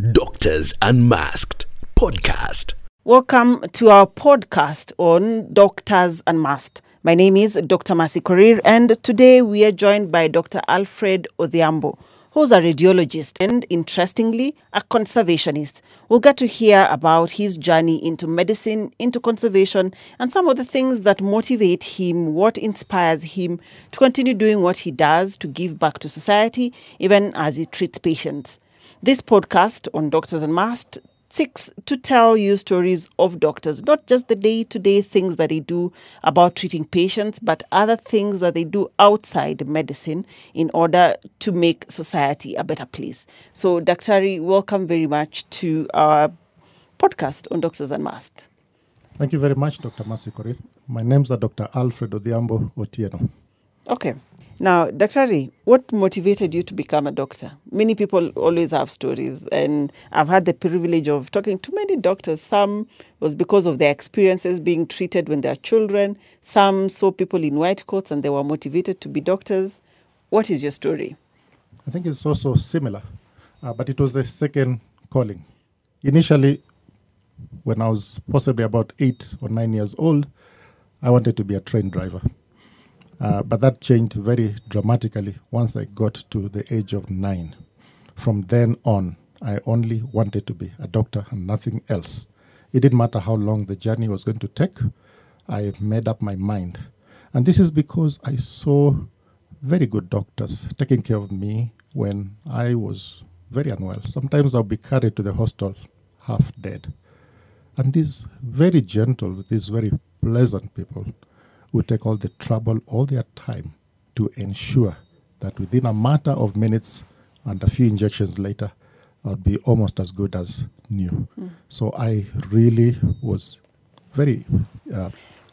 Doctors Unmasked podcast. Welcome to our podcast on Doctors Unmasked. My name is Dr. Mercy Korir, and today we are joined by Dr. Alfred Odhiambo, who's a radiologist and, interestingly, a conservationist. We'll get to hear about his journey into medicine, into conservation, and some of the things that motivate him, what inspires him to continue doing what he does to give back to society, even as he treats patients. This podcast on Doctors Unmasked seeks to tell you stories of doctors, not just the day to day things that they do about treating patients, but other things that they do outside medicine in order to make society a better place. So, Daktari, welcome very much to our podcast on Doctors Unmasked. Thank you very much, Dr. Mercy Korir. My name's are Dr. Alfred Odhiambo Otieno. Okay. Now, Daktari, what motivated you to become a doctor? Many people always have stories, and I've had the privilege of talking to many doctors. Some was because of their experiences being treated when they're children. Some saw people in white coats and they were motivated to be doctors. What is your story? I think it's also similar, uh, but it was the second calling. Initially, when I was possibly about eight or nine years old, I wanted to be a train driver. Uh, but that changed very dramatically once I got to the age of nine. From then on, I only wanted to be a doctor and nothing else. It didn't matter how long the journey was going to take, I made up my mind. And this is because I saw very good doctors taking care of me when I was very unwell. Sometimes I'll be carried to the hostel half dead. And these very gentle, these very pleasant people would take all the trouble, all their time to ensure that within a matter of minutes and a few injections later, I'd be almost as good as new. Mm. So I really was very uh,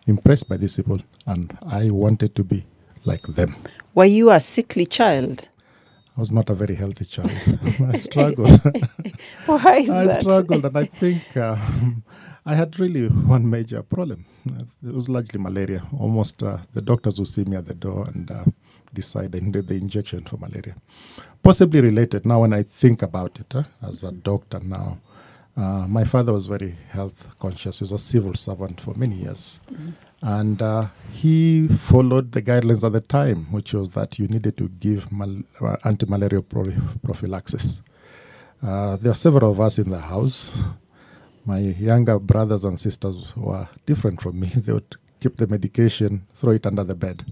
impressed by these people, and I wanted to be like them. Were you a sickly child? I was not a very healthy child. I struggled. Why is I that? I struggled, and I think uh, I had really one major problem. It was largely malaria. Almost uh, the doctors would see me at the door and uh, decide I needed the injection for malaria. Possibly related. Now, when I think about it as a doctor now, uh, my father was very health conscious. He was a civil servant for many years. Mm-hmm. And uh, he followed the guidelines at the time, which was that you needed to give mal- uh, anti malarial pro- prophylaxis. Uh, there are several of us in the house. My younger brothers and sisters were different from me. They would keep the medication, throw it under the bed.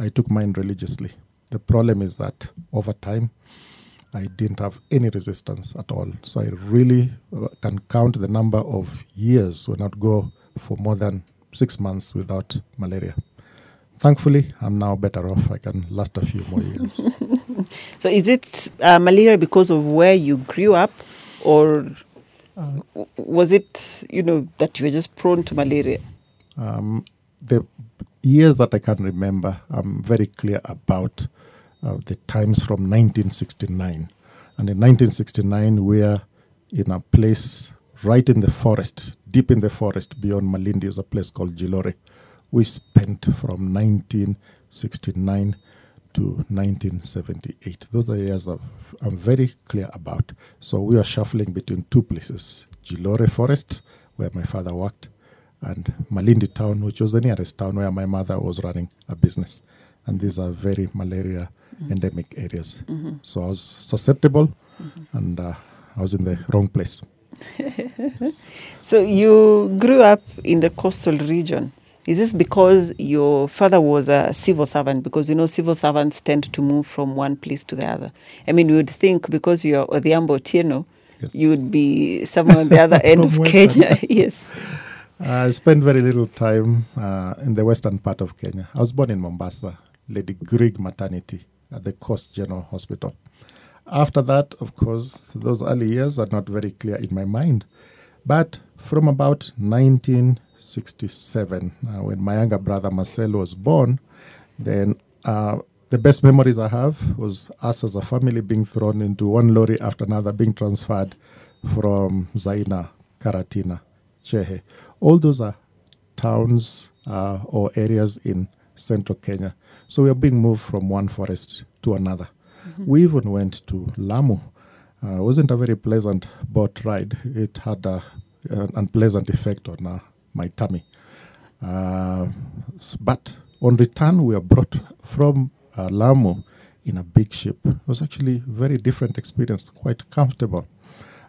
I took mine religiously. The problem is that over time, I didn't have any resistance at all. So I really uh, can count the number of years when I'd go for more than six months without malaria. Thankfully, I'm now better off. I can last a few more years. so, is it uh, malaria because of where you grew up, or uh, was it, you know, that you were just prone to malaria? Um, the years that I can remember, I'm very clear about uh, the times from 1969. And in 1969, we are in a place right in the forest, deep in the forest beyond Malindi, is a place called Jilore. We spent from 1969 to 1978. Those are the years of, I'm very clear about. So we are shuffling between two places Jilore Forest, where my father worked, and Malindi town, which was the nearest town where my mother was running a business. And these are very malaria mm-hmm. endemic areas. Mm-hmm. So I was susceptible mm-hmm. and uh, I was in the wrong place. yes. So you grew up in the coastal region. Is this because your father was a civil servant? Because you know civil servants tend to move from one place to the other. I mean, you would think because you're Odhiambo Otieno, yes. you would be somewhere on the other end of Kenya. yes. I spent very little time uh, in the western part of Kenya. I was born in Mombasa, Lady Grigg Maternity at the Coast General Hospital. After that, of course, those early years are not very clear in my mind. But from about 1967, uh, when my younger brother Marcelo was born, then uh, the best memories I have was us as a family being thrown into one lorry after another, being transferred from Zaina, Karatina, Chehe. All those are towns uh, or areas in central Kenya. So we are being moved from one forest to another. We even went to Lamu. Uh, it wasn't a very pleasant boat ride. It had a, an unpleasant effect on uh, my tummy. Uh, but on return, we were brought from uh, Lamu in a big ship. It was actually a very different experience, quite comfortable.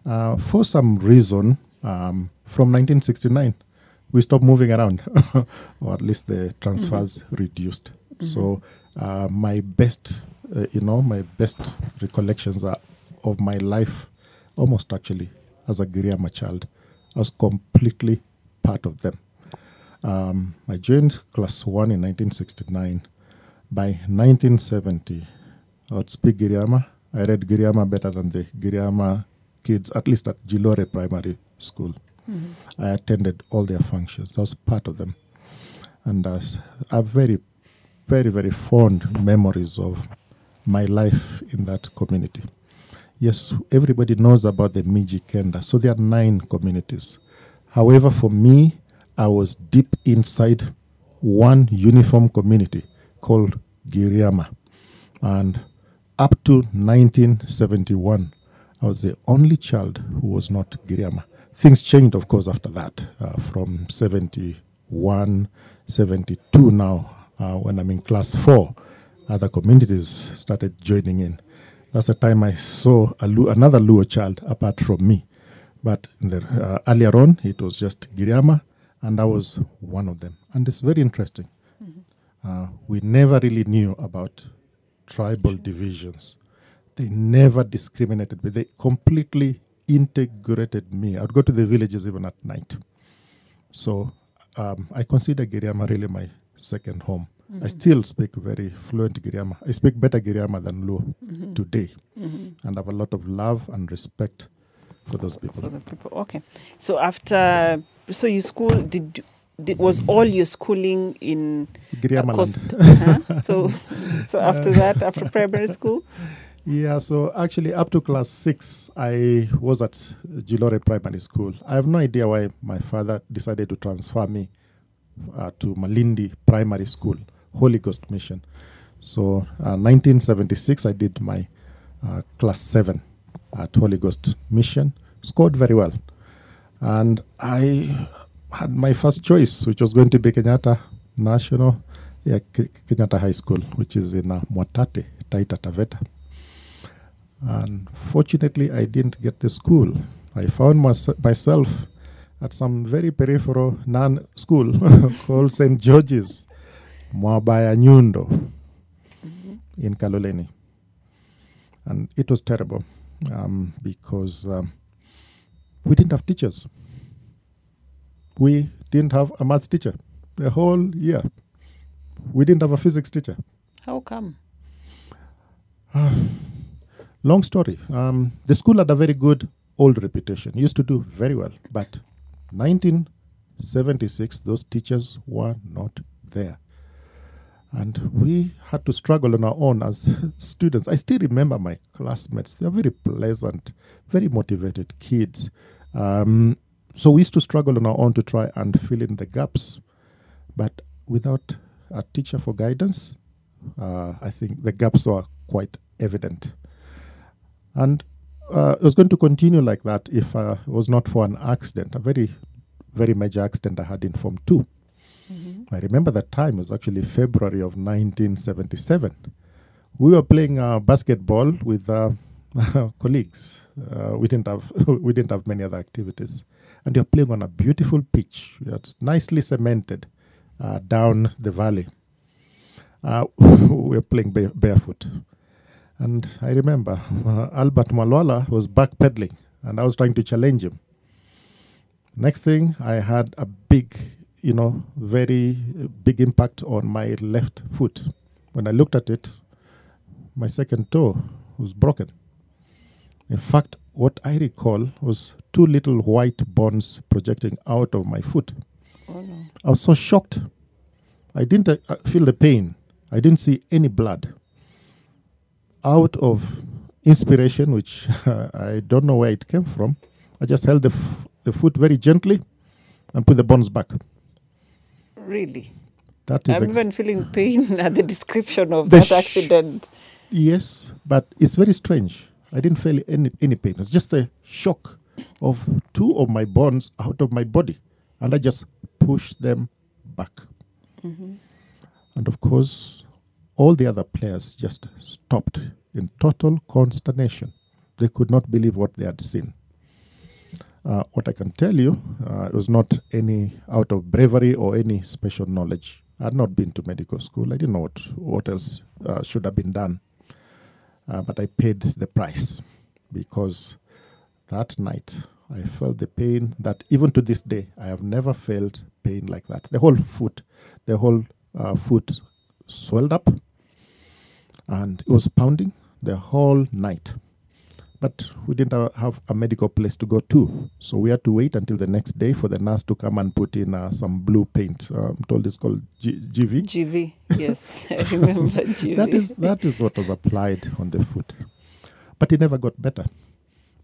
Uh, for some reason, um, from 1969, we stopped moving around, or at least the transfers reduced. So, uh, my best, uh, you know, my best recollections are of my life, almost actually as a Giriama child. I was completely part of them. Um, I joined class one in 1969. By 1970, I would speak Giriama. I read Giriama better than the Giriama kids, at least at Jilore Primary School. I attended all their functions. I was part of them. And uh, I have very, very, very fond memories of my life in that community. Yes, everybody knows about the Miji Kenda. So there are nine communities. However, for me, I was deep inside one uniform community called Giriama. And up to 1971, I was the only child who was not Giriama. Things changed, of course, after that, uh, from 71, 72 now, uh, when I'm in class four, other communities started joining in. That's the time I saw Lu- another Luo child apart from me. But in the, uh, earlier on, it was just Giriama, and I was one of them. And it's very interesting. Uh, we never really knew about tribal divisions. They never discriminated, but they completely integrated me. I'd go to the villages even at night. So um, I consider Giriama really my second home. I still speak very fluent Giriama. I speak better Giriama than Luo today, and have a lot of love and respect for those people. for the people. Okay. So after, so you school did, did was all your schooling in land. Coast? uh-huh. So, so after that, after primary school, Yeah, so actually, up to class six, I was at Jilore Primary School. I have no idea why my father decided to transfer me uh, to Malindi Primary School, Holy Ghost Mission. So, uh, 1976, I did my uh, class seven at Holy Ghost Mission, scored very well. And I had my first choice, which was going to be Kenyatta National, yeah, Kenyatta High School, which is in uh, Mwatate, Taita Taveta. Unfortunately, I didn't get the school. I found mys- myself at some very peripheral non school called St. George's, Mwabaya Nyundo, in Kaloleni. And it was terrible um, because um, we didn't have teachers. We didn't have a maths teacher the whole year. We didn't have a physics teacher. how come? Long story. Um, the school had a very good old reputation. Used to do very well, but 1976, those teachers were not there, and we had to struggle on our own as students. I still remember my classmates. They are very pleasant, very motivated kids. Um, so we used to struggle on our own to try and fill in the gaps, but without a teacher for guidance, uh, I think the gaps were quite evident. And uh, it was going to continue like that if uh, it was not for an accident, a very, very major accident I had in Form 2. I remember that time was actually February of 1977. We were playing uh, basketball with uh, colleagues. Uh, we didn't have we didn't have many other activities, and we were playing on a beautiful pitch. that's nicely cemented uh, down the valley. Uh, we were playing bare, barefoot. And I remember uh, Albert Malwala was backpedaling, and I was trying to challenge him. Next thing, I had a big, you know, very uh, big impact on my left foot. When I looked at it, my second toe was broken. In fact, what I recall was two little white bones projecting out of my foot. I was so shocked. I didn't uh, uh, feel the pain. I didn't see any blood. Out of inspiration, which I don't know where it came from, I just held the, f- the foot very gently and put the bones back. Really? That is I'm even feeling pain at the description of The that accident. Yes, but it's very strange. I didn't feel any, any pain. It's just a shock of two of my bones out of my body. And I just pushed them back. Mm-hmm. And of course, all the other players just stopped in total consternation. They could not believe what they had seen. Uh, what I can tell you, uh, it was not any out of bravery or any special knowledge. I had not been to medical school. I didn't know what, what else uh, should have been done. Uh, but I paid the price because that night I felt the pain that even to this day I have never felt pain like that. The whole foot, the whole uh, foot swelled up and it was pounding the whole night. But we didn't have a medical place to go to, so we had to wait until the next day for the nurse to come and put in uh, some blue paint. Uh, I'm told it's called G- GV. GV. Yes, I remember GV. That is that is what was applied on the foot, but it never got better.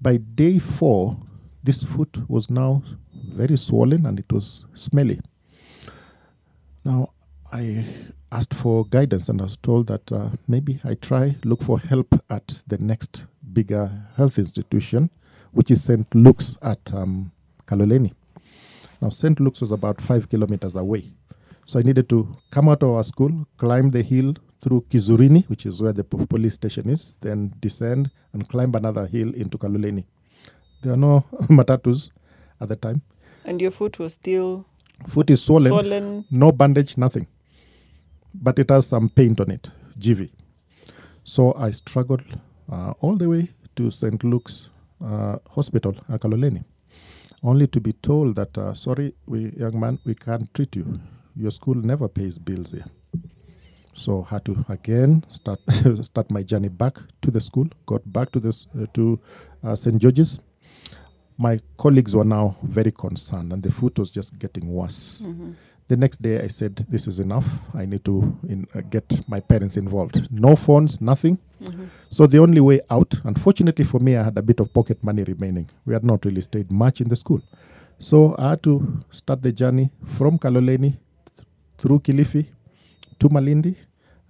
By day four, this foot was now very swollen and it was smelly. Now I asked for guidance and I was told that uh, maybe I try look for help at the next bigger health institution, which is St. Luke's at um, Kaloleni. Now St. Luke's was about five kilometers away. So I needed to come out of our school, climb the hill through Kizurini, which is where the po- police station is, then descend and climb another hill into Kaloleni. There are no matatus at the time. and your foot was still Foot is swollen, swollen. no bandage, nothing. But it has some paint on it, GV. So I struggled uh, all the way to St. Luke's uh, Hospital, at Kaloleni, only to be told that, uh, sorry, we, young man, we can't treat you. Your school never pays bills here. So had to again start start my journey back to the school. Got back to this uh, to uh, St George's. My colleagues were now very concerned, and the foot was just getting worse. The next day, I said, "This is enough. I need to in, uh, get my parents involved. No phones, nothing. So the only way out, unfortunately for me, I had a bit of pocket money remaining. We had not really stayed much in the school, so I had to start the journey from Kaloleni through Kilifi to Malindi,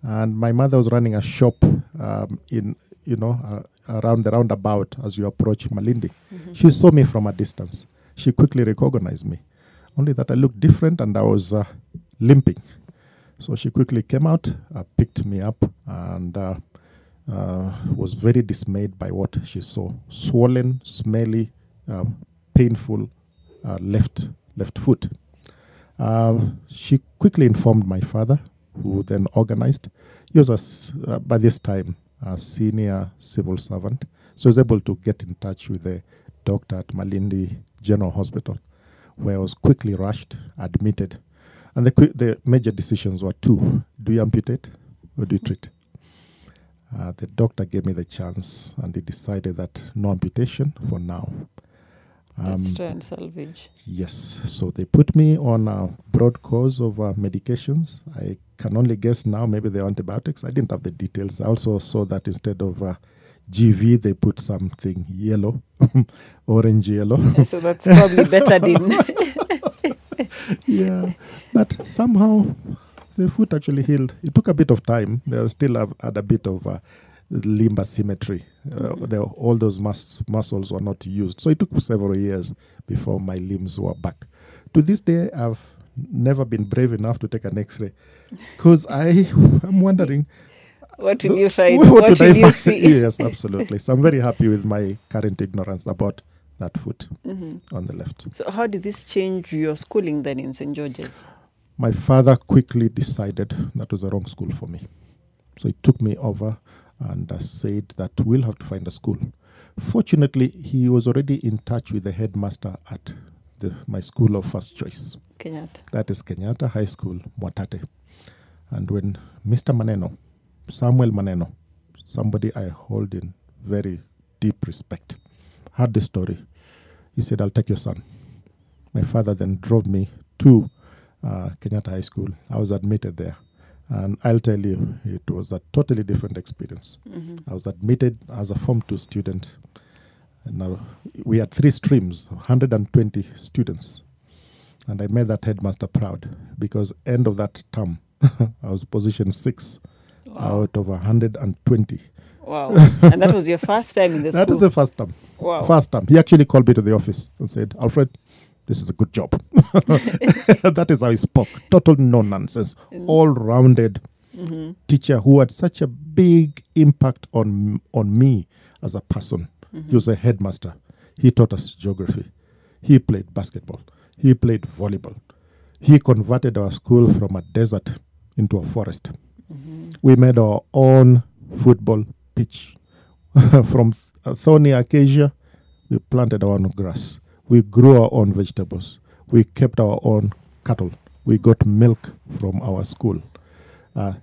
and my mother was running a shop um, in you know uh, around the roundabout as you approach Malindi. She saw me from a distance. She quickly recognized me, only that I looked different and I was uh, limping. So she quickly came out, uh, picked me up, and uh, uh, was very dismayed by what she saw: swollen, smelly, uh, painful uh, left left foot. Um, she quickly informed my father, who then organized. He was, a by this time, a senior civil servant, so he was able to get in touch with the doctor at Malindi General Hospital, where I was quickly rushed, admitted. And the, the major decisions were two do you amputate or do you treat? Uh, the doctor gave me the chance, and he decided that no amputation for now. Try and salvage. Yes, so they put me on a broad course of uh, medications. I can only guess now, maybe they're antibiotics. I didn't have the details. I also saw that instead of uh, GV, they put something yellow, orange yellow. so that's probably better than yeah, but somehow the foot actually healed. It took a bit of time. There still have, had a bit of uh, limb asymmetry. Uh, there, all those mus- muscles were not used. So it took several years before my limbs were back. To this day, I've never been brave enough to take an X-ray because I am wondering what will you find? what, What, will I you see? yes, absolutely. So I'm very happy with my current ignorance about that foot Mm-hmm. on the left. So how did this change your schooling then in St. George's? my father quickly decided that was the wrong school for me. So he took me over and uh, said that we'll have to find a school. Fortunately, he was already in touch with the headmaster at the, my school of first choice. Kenyatta. That is Kenyatta High School, Mwatate. And when Mr. Maneno, Samuel Maneno, somebody I hold in very deep respect. Heard the story. He said, I'll take your son. My father then drove me to uh, Kenyatta High School. I was admitted there. And I'll tell you, it was a totally different experience. I was admitted as a Form 2 student. And now we had three streams, 120 students. And I made that headmaster proud because end of that term, I was position six out of 120. Wow. and that was your first time in the That is the first time. Wow. First time. He actually called me to the office and said, Alfred, this is a good job. that is how he spoke. Total no nonsense. All rounded Mm-hmm. teacher who had such a big impact on on me as a person. Mm-hmm. He was a headmaster. He taught us geography. He played basketball. He played volleyball. He converted our school from a desert into a forest. Mm-hmm. We made our own football pitch. from thorny acacia, we planted our own grass. We grew our own vegetables. We kept our own cattle. We got milk from our school. Uh,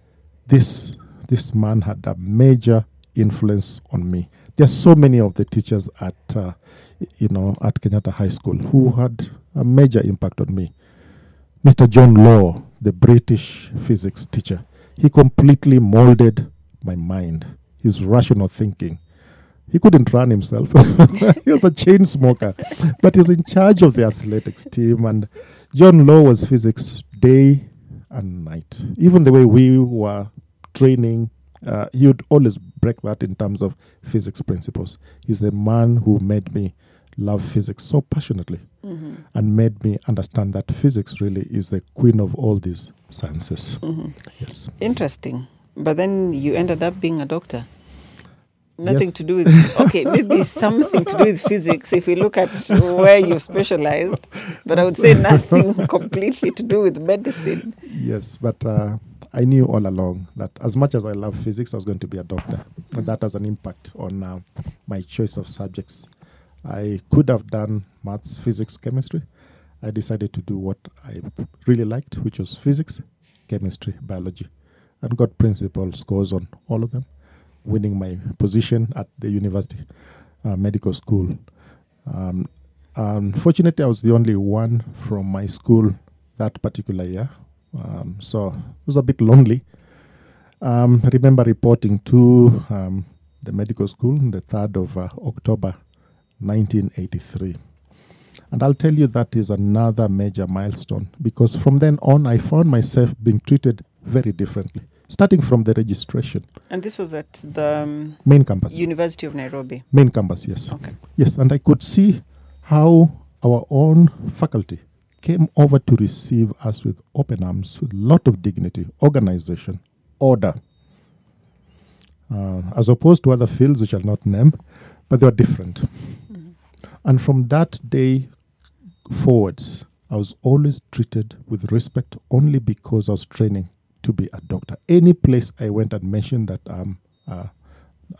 this this man had a major influence on me. There's so many of the teachers at uh, you know at Kenyatta High School who had a major impact on me. Mr. John Law, the British physics teacher, he completely molded my mind, his rational thinking. He couldn't run himself. he was a chain smoker, but he was in charge of the athletics team. And John Law was physics day and night. Even the way we were training, uh, he would always break that in terms of physics principles. He's a man who made me love physics so passionately and made me understand that physics really is the queen of all these sciences. Yes. Interesting. But then you ended up being a doctor. Nothing Yes. to do with, okay, maybe something to do with physics if we look at where you specialized, but I would say nothing completely to do with medicine. Yes, but uh, I knew all along that as much as I love physics, I was going to be a doctor. And that has an impact on uh, my choice of subjects. I could have done maths, physics, chemistry. I decided to do what I really liked, which was physics, chemistry, biology, and got principal scores on all of them, winning my position at the university uh, medical school. Um, unfortunately, I was the only one from my school that particular year, um, so it was a bit lonely. Um, remember reporting to um, the medical school on the 3rd of uh, October 1983. And I'll tell you that is another major milestone because from then on, I found myself being treated very differently, starting from the registration. And this was at the um, Main campus. University of Nairobi. Main campus, yes. Okay. Yes, and I could see how our own faculty came over to receive us with open arms, with a lot of dignity, organization, order. Uh, as opposed to other fields which I'll not name, but they were different. And from that day forwards, I was always treated with respect only because I was training to be a doctor. Any place I went and mentioned that I'm uh,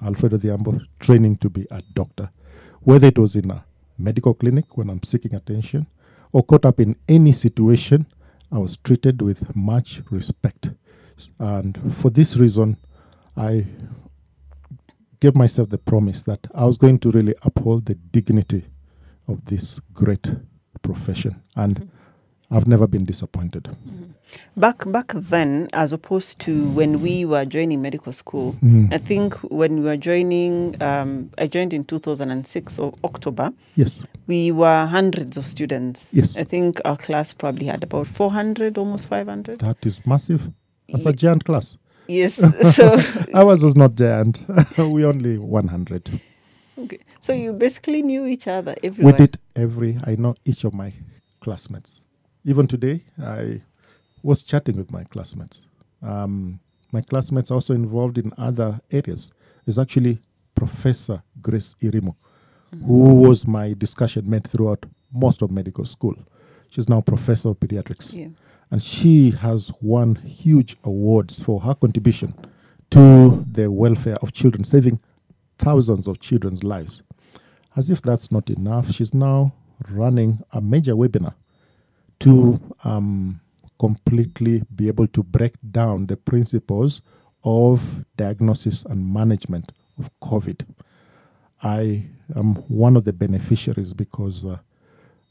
Alfred Odhiambo training to be a doctor, whether it was in a medical clinic when I'm seeking attention or caught up in any situation, I was treated with much respect. And for this reason, I gave myself the promise that I was going to really uphold the dignity of this great profession. And I've never been disappointed. Back back then, as opposed to when we were joining medical school, Mm. I think when we were joining, um, I joined in 2006 of October. Yes. We were hundreds of students. Yes. I think our class probably had about 400, almost 500. That is massive. That's a giant class. Yes. So, Ours was not giant. we only 100. Okay. so you basically knew each other. We did every, I know each of my classmates. Even today, I was chatting with my classmates. Um, my classmates also involved in other areas. Is actually Professor Grace Irimu, who was my discussion mate throughout most of medical school. She's now Professor of Pediatrics. Yeah. And she has won huge awards for her contribution to the welfare of children, saving thousands of children's lives. As if that's not enough, she's now running a major webinar to um, completely be able to break down the principles of diagnosis and management of COVID. I am one of the beneficiaries because uh,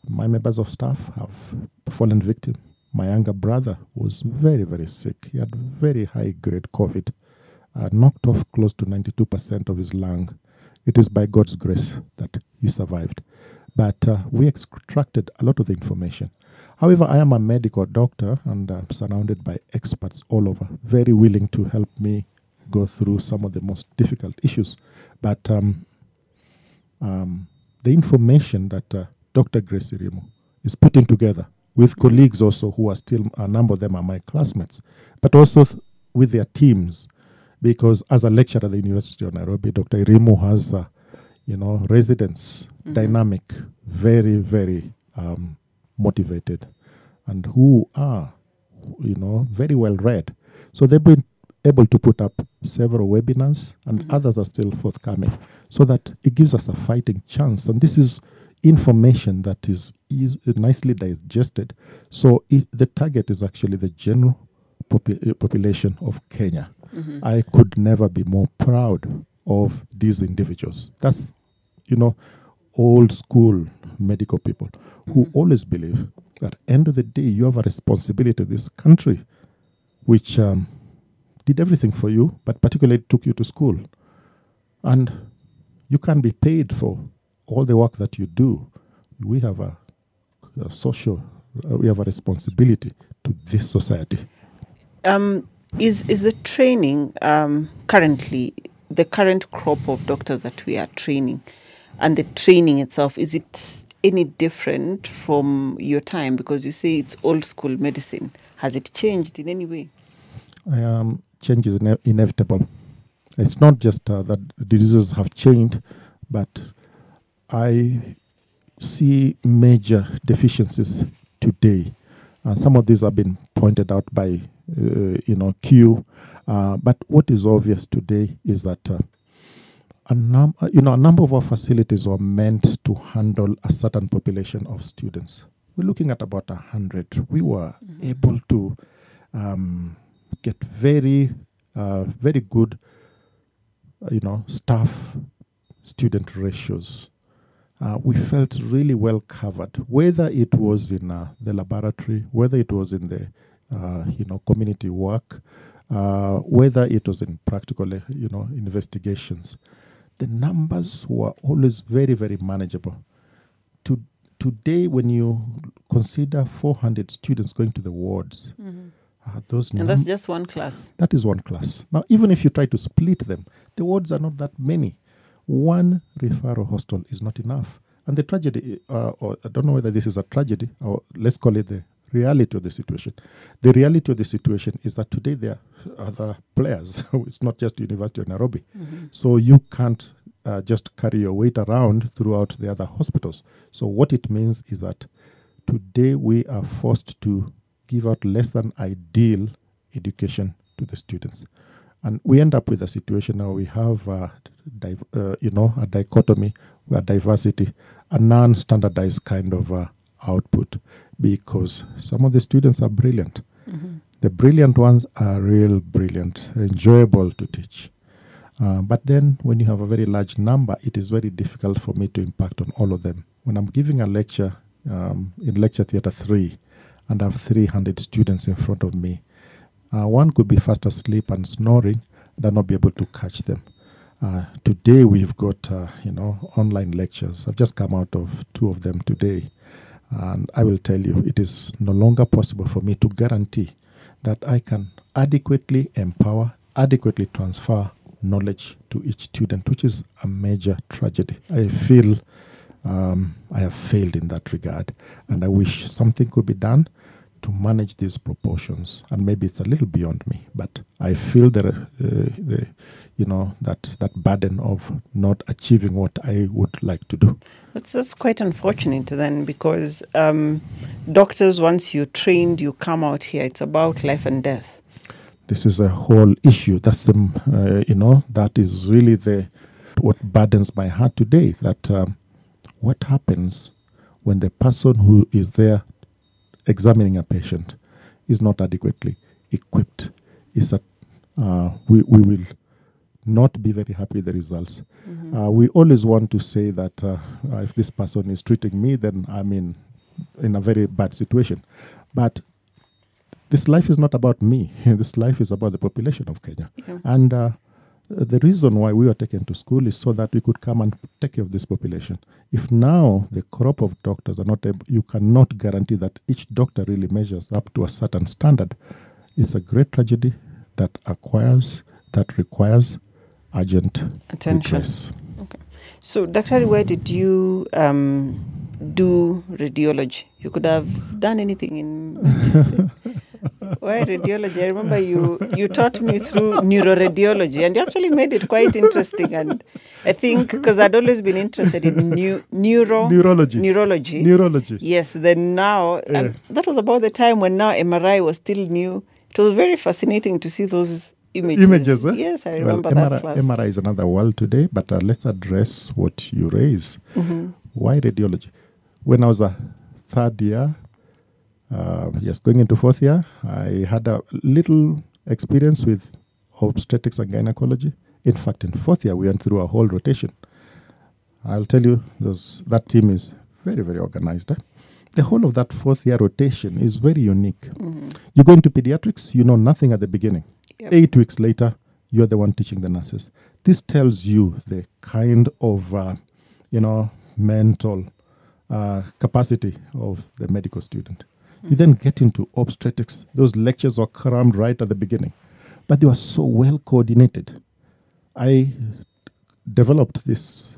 my members of staff have fallen victim. My younger brother was very, very sick. He had very high grade COVID, uh, knocked off close to 92% of his lung. It is by God's grace that he survived. But uh, we extracted a lot of the information. However, I am a medical doctor and I'm surrounded by experts all over, very willing to help me go through some of the most difficult issues. But um, um, the information that uh, Dr. Grace Irimu is putting together with colleagues also who are still, a number of them are my classmates, but also th- with their teams. Because as a lecturer at the University of Nairobi, Dr. Irimu has, uh, you know, residents, dynamic, very, very um, motivated, and who are, you know, very well read. So they've been able to put up several webinars, and others are still forthcoming, so that it gives us a fighting chance. And this is information that is, is nicely digested. So it, the target is actually the general popu- uh, population of Kenya. I could never be more proud of these individuals. That's, you know, old school medical people who always believe that end of the day you have a responsibility to this country, which um, did everything for you, but particularly took you to school, and you can be paid for all the work that you do. We have a, a social, uh, we have a responsibility to this society. Um, is is the training um, currently the current crop of doctors that we are training, and the training itself is it any different from your time? Because you say it's old school medicine. Has it changed in any way? um, change is ine- inevitable. It's not just uh, that diseases have changed, but I see major deficiencies today. Uh, some of these have been pointed out by, you know, Q. Uh, but what is obvious today is that uh, a num- uh, you know, a number of our facilities were meant to handle a certain population of students. We're looking at about a hundred. We were able to um, get very, uh, very good, uh, you know, staff student ratios. Uh, we felt really well covered, whether it was in uh, the laboratory, whether it was in the, uh, you know, community work, uh, whether it was in practical, uh, you know, investigations. The numbers were always very, very manageable. To, today, when you consider 400 students going to the wards, uh, those And that's just one class. that is one class. Now, even if you try to split them, the wards are not that many. One referral hostel is not enough. And the tragedy, uh, or I don't know whether this is a tragedy, or let's call it the reality of the situation. The reality of the situation is that today there are other players. it's not just University of Nairobi. So you can't uh, just carry your weight around throughout the other hospitals. So what it means is that today we are forced to give out less than ideal education to the students and we end up with a situation now we have uh, div- uh, you know a dichotomy where diversity a non-standardized kind of uh, output because some of the students are brilliant the brilliant ones are real brilliant enjoyable to teach uh, but then when you have a very large number, it is very difficult for me to impact on all of them. When I'm giving a lecture um, in lecture theatre three and I have 300 students in front of me, uh, one could be fast asleep and snoring and I'll not be able to catch them. Uh, today we've got, uh, you know, online lectures. I've just come out of two of them today. And I will tell you, it is no longer possible for me to guarantee that I can adequately empower, adequately transfer knowledge to each student, which is a major tragedy. I feel um, I have failed in that regard, and I wish something could be done to manage these proportions. And maybe it's a little beyond me, but I feel that uh, the, you know that that burden of not achieving what I would like to do. That's, that's quite unfortunate then because um, doctors, once you're trained, you come out here, it's about life and death. this is a whole issue. That's the, uh, you know, that is really the what burdens my heart today. That um, what happens when the person who is there examining a patient is not adequately equipped? Is that uh, we we will not be very happy with the results. Uh, we always want to say that uh, uh, if this person is treating me, then I'm in, in a very bad situation. But this life is not about me. this life is about the population of Kenya. Yeah. And uh, the reason why we were taken to school is so that we could come and take care of this population. If now the crop of doctors are not able, you cannot guarantee that each doctor really measures up to a certain standard. It's a great tragedy that acquires, that requires urgent Attention. redress. So, Dr. where did you um, do radiology? You could have done anything in medicine. Why radiology? I remember you you taught me through neuroradiology, and you actually made it quite interesting. And I think because I'd always been interested in new, neuro Neurology. neurology. Neurology. Yes, then now, and that was about the time when now MRI was still new. It was very fascinating to see those images. Images, eh? Yes, I Well, remember MRI, that class. MRI is another world today, but uh, let's address what you raise. Mm-hmm. Why radiology? When I was a third year, uh, yes, going into fourth year, I had a little experience with obstetrics and gynecology. In fact, in fourth year, we went through a whole rotation. I'll tell you, those, that team is very, very organized. eh? The whole of that fourth year rotation is very unique. You go into pediatrics, you know nothing at the beginning. Yep. Eight weeks later, you're the one teaching the nurses. This tells you the kind of, uh, you know, mental uh, capacity of the medical student. You then get into obstetrics. Those lectures are crammed right at the beginning, but they were so well coordinated. I developed this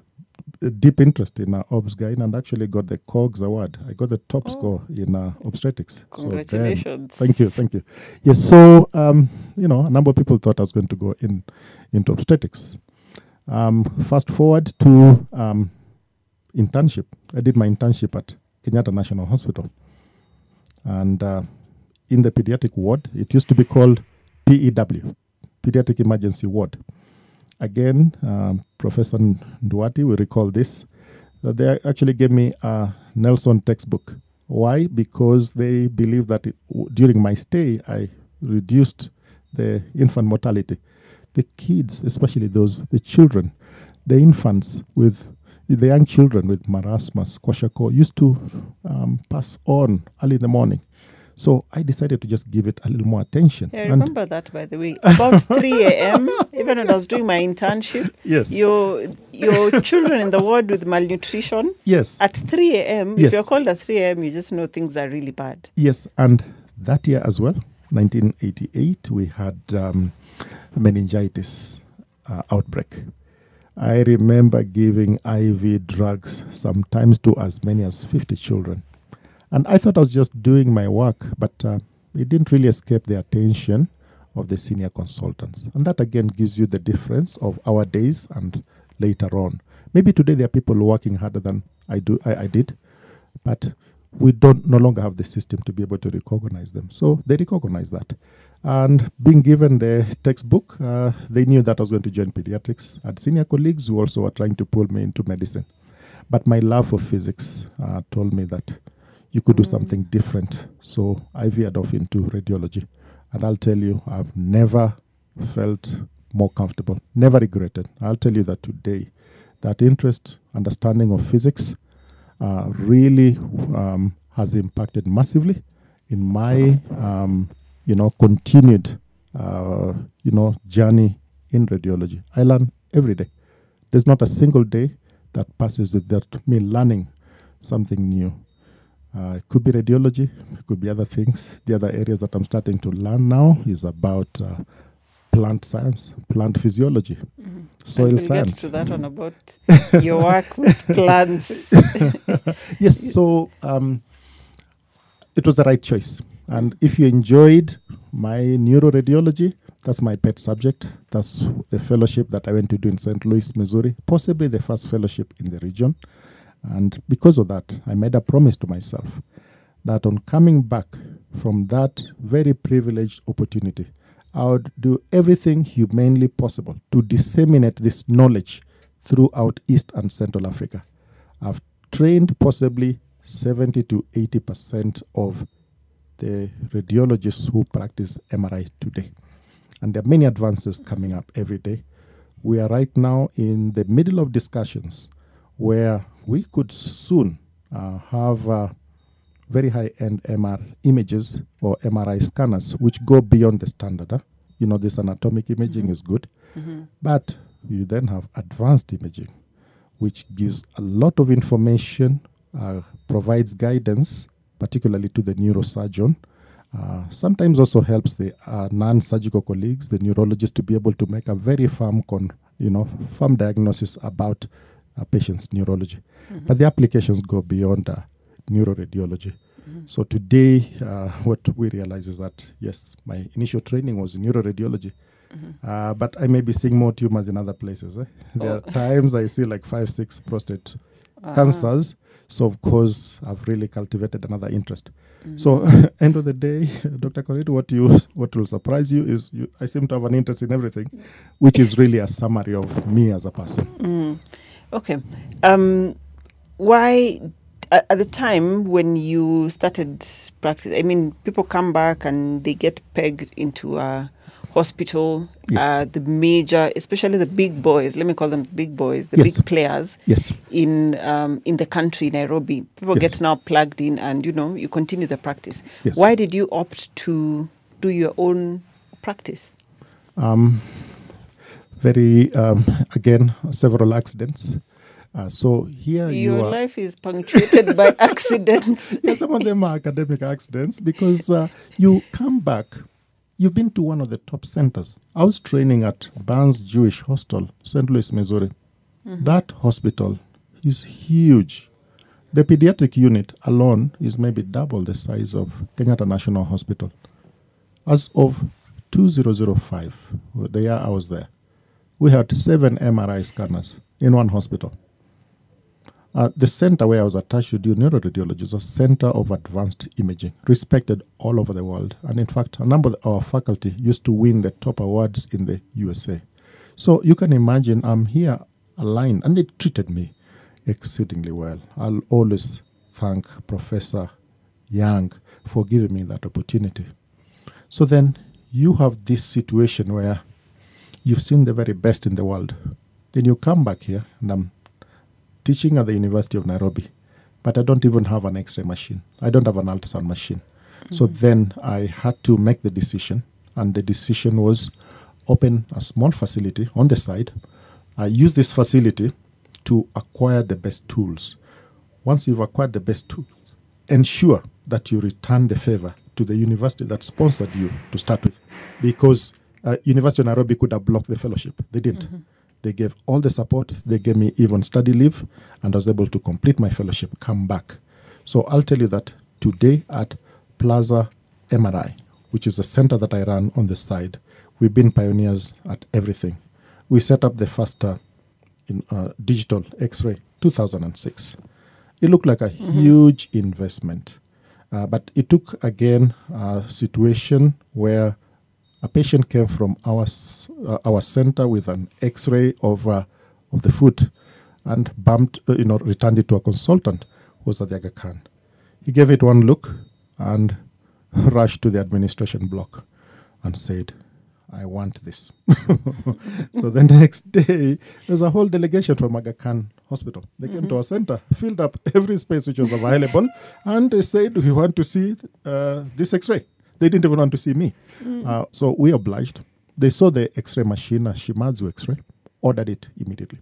uh, deep interest in uh, obs gyne and actually got the COGS award. I got the top Oh. score in uh, obstetrics. So then- Congratulations. thank you, thank you. Yes, so um, you know, a number of people thought I was going to go in into obstetrics. Um, fast forward to um, internship. I did my internship at Kenyatta National Hospital, and uh, in the pediatric ward, it used to be called PEW, Pediatric Emergency Ward. Again, um, Professor Nduati will recall this. that they actually gave me a Nelson textbook. Why? Because they believe that it, during my stay, I reduced the infant mortality. The kids, especially those, the children, the infants with the young children with marasmus, kwashiorkor, used to um, pass on early in the morning. So I decided to just give it a little more attention. Yeah, I And- remember that by the way. About 3 a.m., even when I was doing my internship, Yes. your your children in the ward with malnutrition yes. at 3 a.m. If you're called at 3 a.m., you just know things are really bad. Yes, and that year as well, 1988, we had um, meningitis uh, outbreak. I remember giving IV drugs sometimes to as many as 50 children. And I thought I was just doing my work, but uh, it didn't really escape the attention of the senior consultants. And that again gives you the difference of our days and later on. Maybe today there are people working harder than I do I, I did, but we don't no longer have the system to be able to recognize them. So they recognize that. And being given the textbook, uh, they knew that I was going to join pediatrics. I had senior colleagues who also were trying to pull me into medicine. But my love for physics uh, told me that you could do something different. So I veered off into radiology. And I'll tell you, I've never felt more comfortable, never regretted. I'll tell you that today, that interest, understanding of physics, uh, really um, has impacted massively in my, um, you know, continued, uh, you know, journey in radiology. I learn every day. There's not a single day that passes without me learning something new. Uh, it could be radiology, it could be other things. The other areas that I'm starting to learn now is about uh, plant science, plant physiology, soil and we'll science. get to that one about your work with plants. yes, so um, it was the right choice. And if you enjoyed my neuroradiology, that's my pet subject. That's the fellowship that I went to do in St. Louis, Missouri, possibly the first fellowship in the region. And because of that, I made a promise to myself that on coming back from that very privileged opportunity, I would do everything humanly possible to disseminate this knowledge throughout East and Central Africa. I've trained possibly 70 to 80% of the radiologists who practice MRI today. And there are many advances coming up every day. We are right now in the middle of discussions where we could soon uh, have uh, very high end MR images or MRI scanners which go beyond the standard. huh? You know, this anatomic imaging is good, but you then have advanced imaging, which gives a lot of information, uh, provides guidance, particularly to the neurosurgeon. Uh, sometimes also helps the uh, non-surgical colleagues, the neurologists, to be able to make a very firm, con- you know, firm diagnosis about a patient's neurology. But the applications go beyond uh, neuroradiology. So today, uh, what we realize is that yes, my initial training was in neuroradiology, uh, but I may be seeing more tumors in other places. Eh? There are times I see like five, six prostate cancers. So of course, I've really cultivated another interest. So end of the day, Dr. Corito, what you what will surprise you is you, I seem to have an interest in everything, which is really a summary of me as a person. Okay. Um, why, at, at the time when you started practice, I mean, people come back and they get pegged into a hospital. Yes. Uh, the major, especially the big boys, let me call them big boys, the Yes. big players Yes. in um, in the country, Nairobi. People Yes. get now plugged in, and you know, you continue the practice. Why did you opt to do your own practice? Um, very um, again several accidents. Uh, so here you Your are. life is punctuated by accidents. yeah, some of them are academic accidents because uh, you come back. You've been to one of the top centers. I was training at Barnes Jewish Hospital, St. Louis, Missouri. Mm-hmm. That hospital is huge. The pediatric unit alone is maybe double the size of Kenyatta National Hospital. As of 2005, the year I was there, we had seven MRI scanners in one hospital. Uh, the center where I was attached to do neuroradiology is a center of advanced imaging, respected all over the world. And in fact, a number of our faculty used to win the top awards in the USA. So you can imagine I'm here aligned, and they treated me exceedingly well. I'll always thank Professor Young for giving me that opportunity. So then you have this situation where you've seen the very best in the world. Then you come back here, and I'm teaching at the University of Nairobi, but I don't even have an X ray machine. I don't have an ultrasound machine. So then I had to make the decision, and the decision was open a small facility on the side. I use this facility to acquire the best tools. Once you've acquired the best tools, ensure that you return the favor to the university that sponsored you to start with, because uh, University of Nairobi could have blocked the fellowship. They didn't. They gave all the support. They gave me even study leave, and I was able to complete my fellowship, come back. So I'll tell you that today at Plaza MRI, which is a center that I run on the side, we've been pioneers at everything. We set up the first uh, in, uh, digital X-ray 2006. It looked like a huge investment, uh, but it took again a situation where a patient came from our uh, our center with an X-ray of uh, of the foot and bumped, uh, you know, returned it to a consultant who was at the Aga Khan. He gave it one look and rushed to the administration block and said, I want this. so the next day, there's a whole delegation from Aga Khan Hospital. They came to our center, filled up every space which was available, and they said, We want to see uh, this x ray. They didn't even want to see me. Uh, so we obliged. They saw the x ray machine, a Shimadzu x ray, ordered it immediately.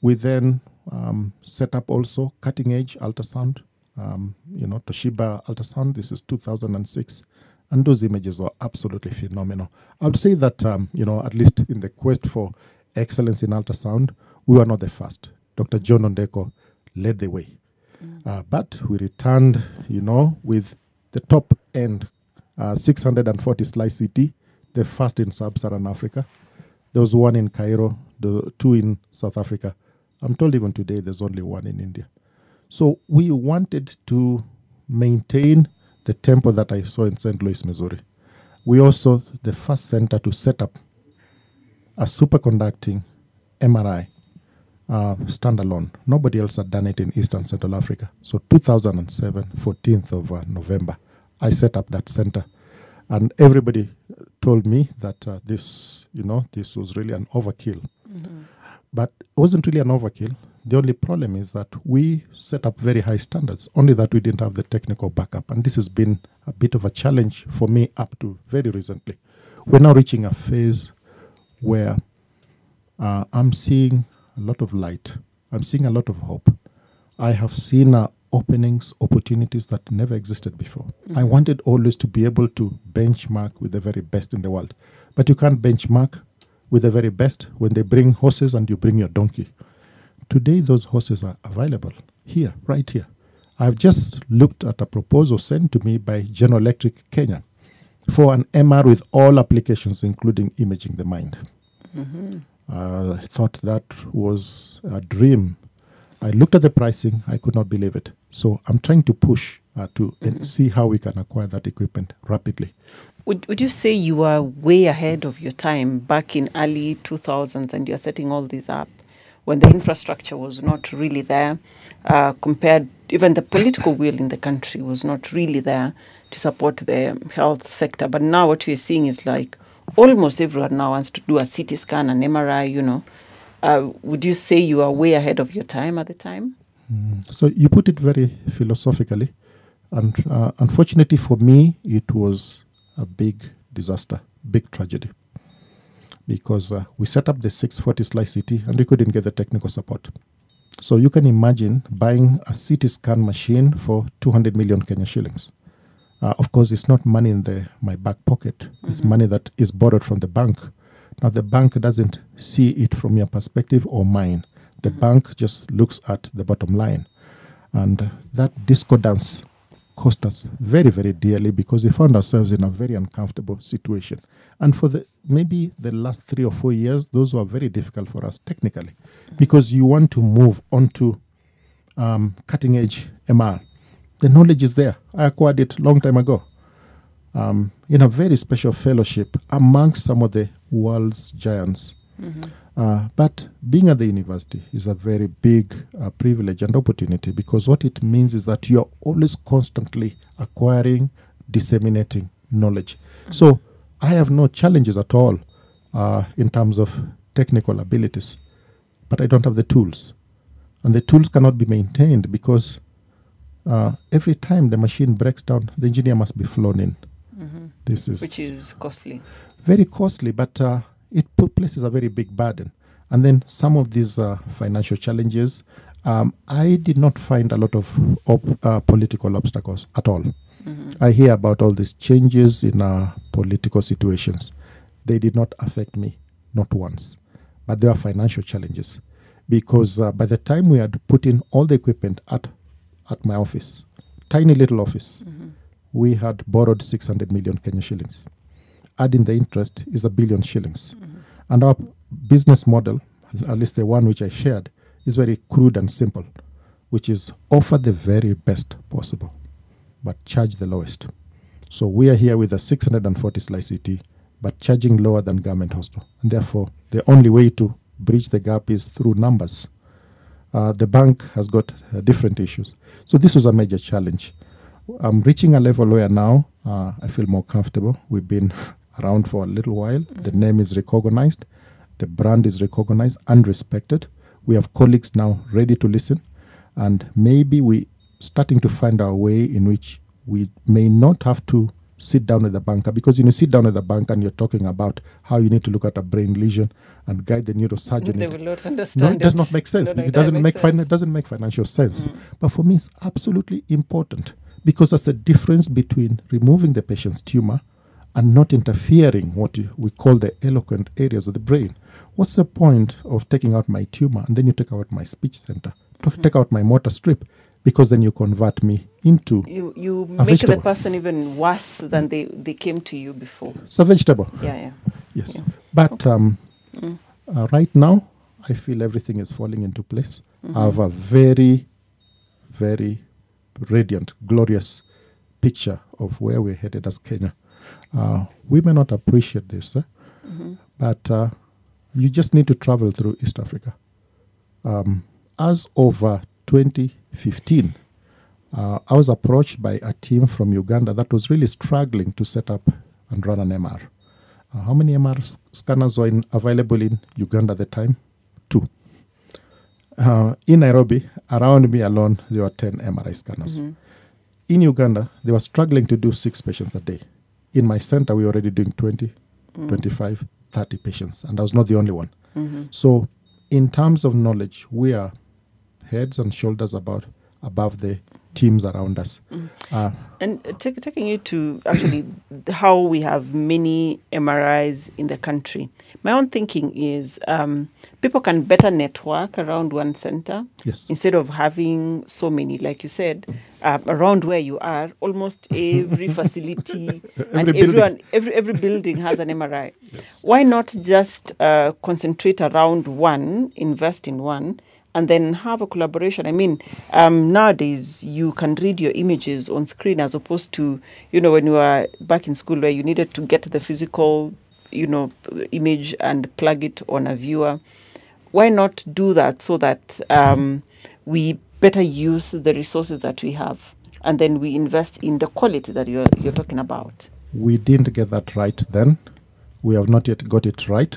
We then um, set up also cutting edge ultrasound, um, you know, Toshiba ultrasound. This is 2006. And those images were absolutely phenomenal. I would say that, um, you know, at least in the quest for excellence in ultrasound, we were not the first. Dr. John Ondeko led the way. Uh, but we returned, you know, with the top end uh, 640 slice CT, the first in sub Saharan Africa. There was one in Cairo, the two in South Africa. I'm told even today there's only one in India. So we wanted to maintain the tempo that I saw in St. Louis, Missouri. We also the first center to set up a superconducting MRI uh, standalone. Nobody else had done it in Eastern Central Africa. So 2007, 14th of uh, November, I set up that center. And everybody told me that uh, this, you know, this was really an overkill. But it wasn't really an overkill. The only problem is that we set up very high standards, only that we didn't have the technical backup. And this has been a bit of a challenge for me up to very recently. We're now reaching a phase where uh, I'm seeing a lot of light. I'm seeing a lot of hope. I have seen uh, openings, opportunities that never existed before. I wanted always to be able to benchmark with the very best in the world. But you can't benchmark with the very best when they bring horses and you bring your donkey. Today, those horses are available here, right here. I've just looked at a proposal sent to me by General Electric Kenya for an MR with all applications, including imaging the mind. Uh, I thought that was a dream. I looked at the pricing, I could not believe it. So I'm trying to push uh, to and see how we can acquire that equipment rapidly. Would, would you say you were way ahead of your time back in early 2000s and you're setting all these up when the infrastructure was not really there uh, compared even the political will in the country was not really there to support the health sector but now what we're seeing is like almost everyone now wants to do a CT scan an MRI you know uh, would you say you are way ahead of your time at the time So you put it very philosophically, and uh, unfortunately for me, it was a big disaster, big tragedy, because uh, we set up the 640 slice CT and we couldn't get the technical support. So you can imagine buying a CT scan machine for 200 million Kenya shillings. Uh, of course, it's not money in the my back pocket. It's money that is borrowed from the bank. Now the bank doesn't see it from your perspective or mine. The bank just looks at the bottom line, and that discordance cost us very, very dearly because we found ourselves in a very uncomfortable situation. And for the maybe the last three or four years, those were very difficult for us technically, because you want to move onto um, cutting edge MR. The knowledge is there. I acquired it long time ago um, in a very special fellowship amongst some of the world's giants. Uh, but being at the university is a very big uh, privilege and opportunity because what it means is that you're always constantly acquiring, disseminating knowledge. So I have no challenges at all uh, in terms of technical abilities, but I don't have the tools. And the tools cannot be maintained because uh, every time the machine breaks down, the engineer must be flown in. This is, which is costly very costly, but uh, it put places a very big burden. And then some of these uh, financial challenges, um, I did not find a lot of op- uh, political obstacles at all. I hear about all these changes in uh, political situations. They did not affect me, not once. But there are financial challenges because uh, by the time we had put in all the equipment at at my office, tiny little office, we had borrowed 600 million Kenya shillings. Adding the interest is a billion shillings. And our business model, at least the one which I shared, is very crude and simple, which is offer the very best possible, but charge the lowest. So we are here with a 640 slice CT, but charging lower than government hospital. And therefore, the only way to bridge the gap is through numbers. Uh, the bank has got uh, different issues. So this was a major challenge. I'm reaching a level where now uh, I feel more comfortable. We've been around for a little while. The name is recognized, the brand is recognized and respected. We have colleagues now ready to listen, and maybe we starting to find our way in which we may not have to sit down with the banker because you know sit down with the bank and you're talking about how you need to look at a brain lesion and guide the neurosurgeon. they will not no, understand it does not make sense. No, no, it doesn't make, fin- sense. it doesn't make financial sense. But for me, it's absolutely important because there's a difference between removing the patient's tumor and not interfering what we call the eloquent areas of the brain. What's the point of taking out my tumor and then you take out my speech center, to take out my motor strip, because then you convert me into you you A make the vegetable. person even worse than they they came to you before it's a vegetable. yeah yeah Yes. But um, uh, right now, I feel everything is falling into place. I have a very, very radiant, glorious picture of where we're headed as Kenya. Uh, we may not appreciate this, eh? but uh, you just need to travel through East Africa. Um, as of uh, 2015, uh, I was approached by a team from Uganda that was really struggling to set up and run an MR. Uh, how many MR scanners were in, available in Uganda at the time? Two. Uh, in Nairobi, around me alone, there were 10 MRI scanners. Mm-hmm. In Uganda, they were struggling to do six patients a day. In my center, we were already doing 20, mm. 25, 30 patients, and I was not the only one. Mm-hmm. So, in terms of knowledge, we are heads and shoulders about above the teams around us. Uh, And take, taking you to actually how we have many MRIs in the country. My own thinking is um, people can better network around one center Yes. instead of having so many. Like you said, uh, around where you are, almost every facility and Every building. everyone, every every building has an MRI. Why not just uh, concentrate around one, invest in one? And then have a collaboration. I mean, um, nowadays you can read your images on screen as opposed to, you know, when you were back in school where you needed to get the physical, you know, image and plug it on a viewer. Why not do that so that um, we better use the resources that we have, and then we invest in the quality that you're you're talking about? we didn't get that right then. We have not yet got it right,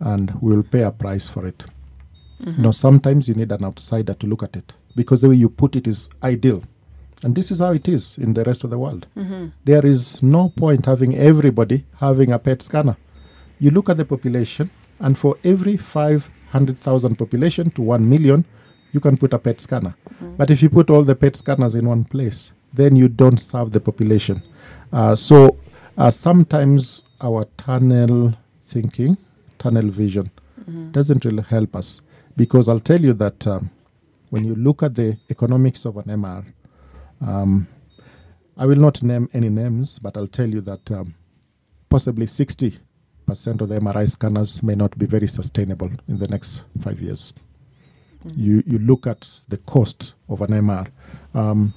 and we will pay a price for it. You know, sometimes you need an outsider to look at it because the way you put it is ideal. And this is how it is in the rest of the world. There is no point having everybody having a PET scanner. You look at the population, and for every 500,000 population to 1 million, you can put a PET scanner. But if you put all the PET scanners in one place, then you don't serve the population. Uh, so uh, sometimes our tunnel thinking, tunnel vision, doesn't really help us because I'll tell you that um, when you look at the economics of an MR, um, I will not name any names, but I'll tell you that um, possibly 60% of the MRI scanners may not be very sustainable in the next five years. You, you look at the cost of an MR. Um,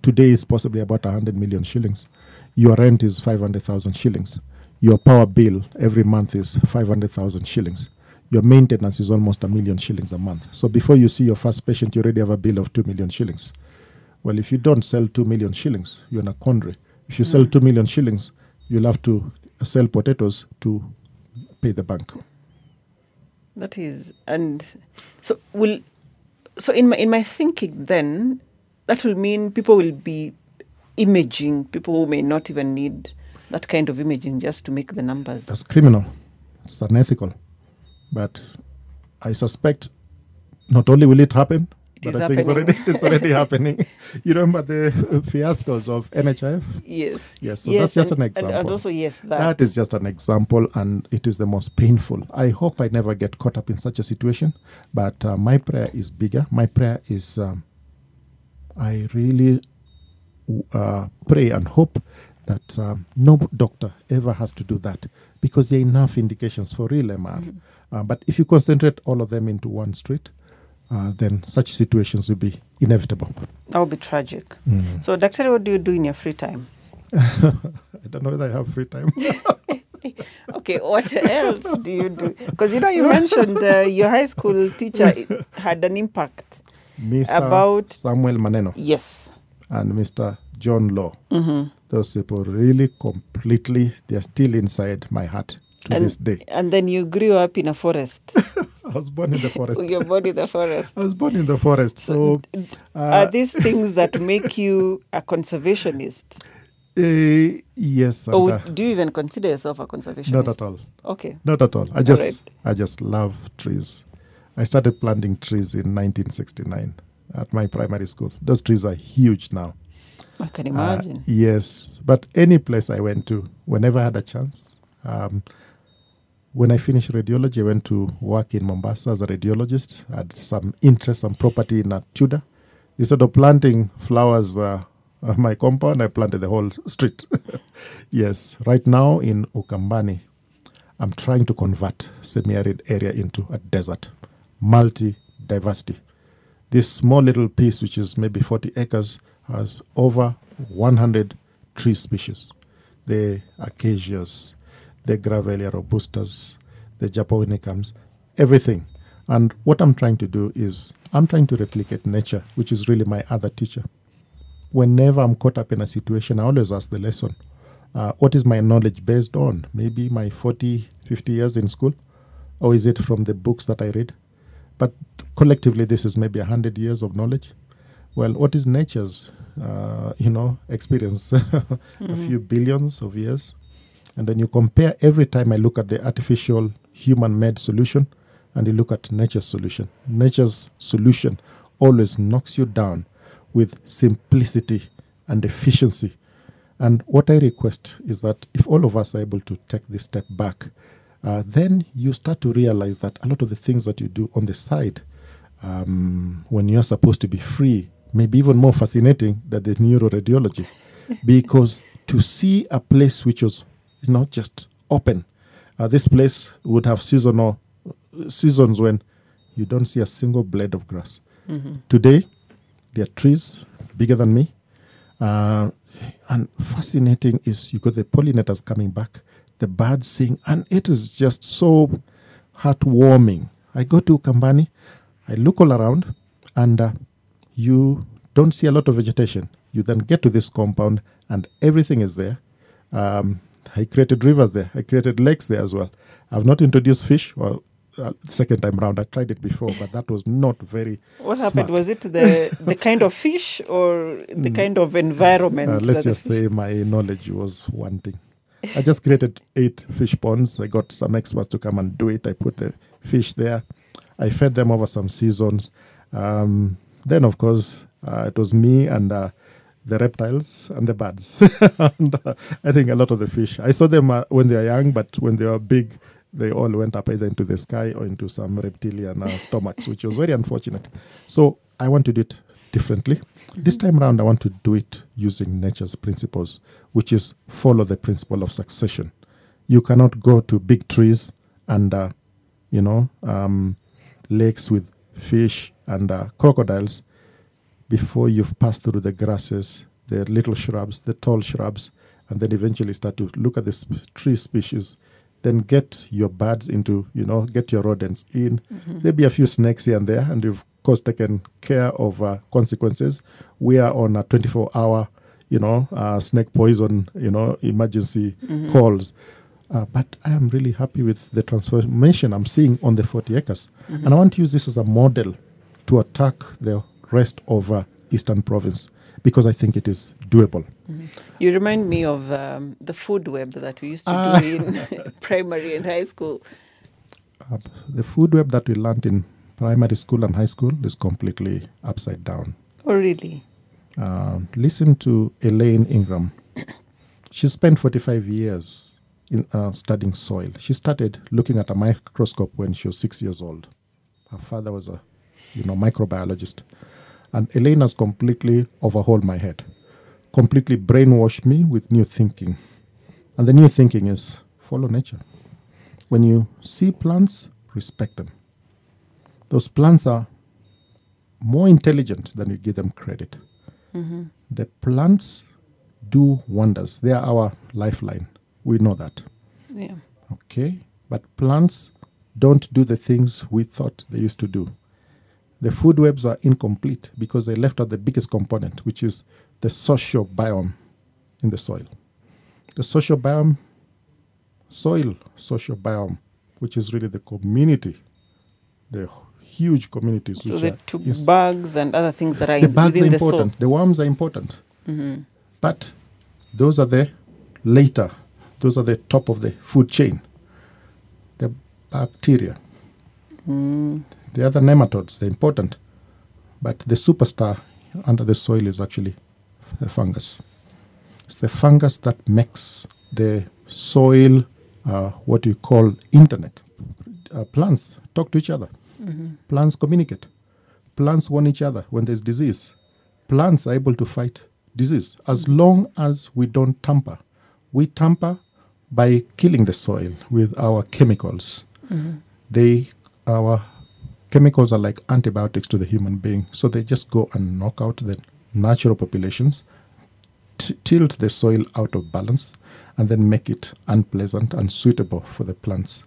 today is possibly about 100 million shillings. Your rent is 500,000 shillings. Your power bill every month is 500,000 shillings. Your maintenance is almost a million shillings a month. So before you see your first patient, you already have a bill of 2 million shillings. Well, if you don't sell 2 million shillings, you're in a quandary. If you sell mm. 2 million shillings, you'll have to sell potatoes to pay the bank. That is, and so will, so in my in my thinking, then that will mean people will be imaging people who may not even need that kind of imaging just to make the numbers. That's criminal. It's unethical. But I suspect not only will it happen, It but I think it's already, it's already happening. You remember the fiascos of NHIF? yes. Yes, so that's just and, an and- And, also, yes, that, that is just an example, and it is the most painful. I hope I never get caught up in such a situation, but uh, my prayer is bigger. My prayer is um, I really uh, pray and hope that um, no doctor ever has to do that because there are enough indications for real MR. Uh, but if you concentrate all of them into one street, uh, then such situations will be inevitable. that would be tragic. Mm. So, Doctor, what do you do in your free time? I don't know whether I have free time. Okay, what else do you do? Because you know, you mentioned uh, your high school teacher had an impact. Mr. About- Samuel Maneno. Yes. and Mr. John Law. Those people really completely, they're still inside my heart to And, this day. and then you grew up in a forest. I was born in the forest. Your body, the forest. I was born in the forest. So, Are these things that make you a conservationist? uh, yes, Or uh, do you even consider yourself a conservationist? not at all. Okay. Not at all. I just, right. I just love trees. I started planting trees in 1969 at my primary school. Those trees are huge now. I can Uh, imagine. yes, but any place I went to, whenever I had a chance, um, when I finished radiology, I went to work in Mombasa as a radiologist. I had some interest, some property in a Tudor. Instead of planting flowers uh, on my compound, I planted the whole street. yes, right now in Ukambani, I'm trying to convert semi-arid area into a desert, multi-diversity. This small little piece, which is maybe 40 acres, has over 100 tree species. The acacias, the Grevillea robustas, the Japonicums, everything. And what I'm trying to do is I'm trying to replicate nature, which is really my other teacher. Whenever I'm caught up in a situation, I always ask the lesson Uh, what is my knowledge based on? Maybe my 40, 50 years in school? Or is it from the books that I read? But collectively, this is maybe 100 years of knowledge. Well, what is nature's, uh, you know, experience? a few billions of years. And then you compare every time I look at the artificial human-made solution and you look at nature's solution. Nature's solution always knocks you down with simplicity and efficiency. And what I request is that if all of us are able to take this step back, uh, then you start to realize that a lot of the things that you do on the side, um, when you're supposed to be free, may be even more fascinating than the neuroradiology. because to see a place which was not just open, uh, this place would have seasonal seasons when you don't see a single blade of grass. Today, there are trees bigger than me. Uh, and fascinating is you got the pollinators coming back, the birds sing, and it is just so heartwarming. I go to Kambani, I look all around, and uh, you don't see a lot of vegetation. You then get to this compound, and everything is there. Um, I created rivers there. I created lakes there as well. I've not introduced fish. Well, uh, second time round, I tried it before, but that was not very. What happened? Was it the the kind of fish or the kind of environment? Uh, let's just say my knowledge was wanting. I just created eight fish ponds. I got some experts to come and do it. I put the fish there. I fed them over some seasons. Um, then, of course, uh, it was me and uh, the reptiles and the birds. and uh, I think a lot of the fish. I saw them uh, when they were young, but when they were big, they all went up either into the sky or into some reptilian uh, stomachs, which was very unfortunate. So I want to do it differently. This time around, I want to do it using nature's principles, which is follow the principle of succession. You cannot go to big trees and, uh, you know, um, lakes with fish and uh, crocodiles before you've passed through the grasses, the little shrubs, the tall shrubs, and then eventually start to look at the sp- tree species. Then get your birds into, you know, get your rodents in. There'll be a few snakes here and there, and you've, of course, taken care of uh, consequences. We are on a 24 hour, you know, uh, snake poison, you know, emergency calls. Uh, but I am really happy with the transformation I'm seeing on the 40 acres. And I want to use this as a model to attack the rest of uh, Eastern Province because I think it is doable. You remind me of um, the food web that we used to Ah. do in primary and high school. Uh, the food web that we learned in primary school and high school is completely upside down. Oh, really? Uh, listen to Elaine Ingham. She spent 45 years in uh, studying soil. She started looking at a microscope when she was six years old. Her father was a, you know, microbiologist, and Elaine has completely overhauled my head, completely brainwashed me with new thinking. And the new thinking is follow nature. When you see plants, respect them. Those plants are more intelligent than you give them credit. Mm-hmm. The plants do wonders. They are our lifeline. We know that. Yeah. Okay? But plants don't do the things we thought they used to do. The food webs are incomplete because they left out the biggest component, which is the social biome in the soil. The social biome, soil social biome, which is really the community, the huge communities. So which the are bugs and other things that are the in, bugs are the soil. important. The worms are important. Mm-hmm. But those are the later. Those are the top of the food chain. The bacteria. Mm. The other nematodes, they're important. But the superstar under the soil is actually the fungus. It's the fungus that makes the soil uh, what you call internet. Uh, plants talk to each other. Plants communicate. Plants warn each other when there's disease. Plants are able to fight disease as long as we don't tamper. We tamper by killing the soil with our chemicals. They, our chemicals are like antibiotics to the human being. So they just go and knock out the natural populations, t- tilt the soil out of balance, and then make it unpleasant and suitable for the plants.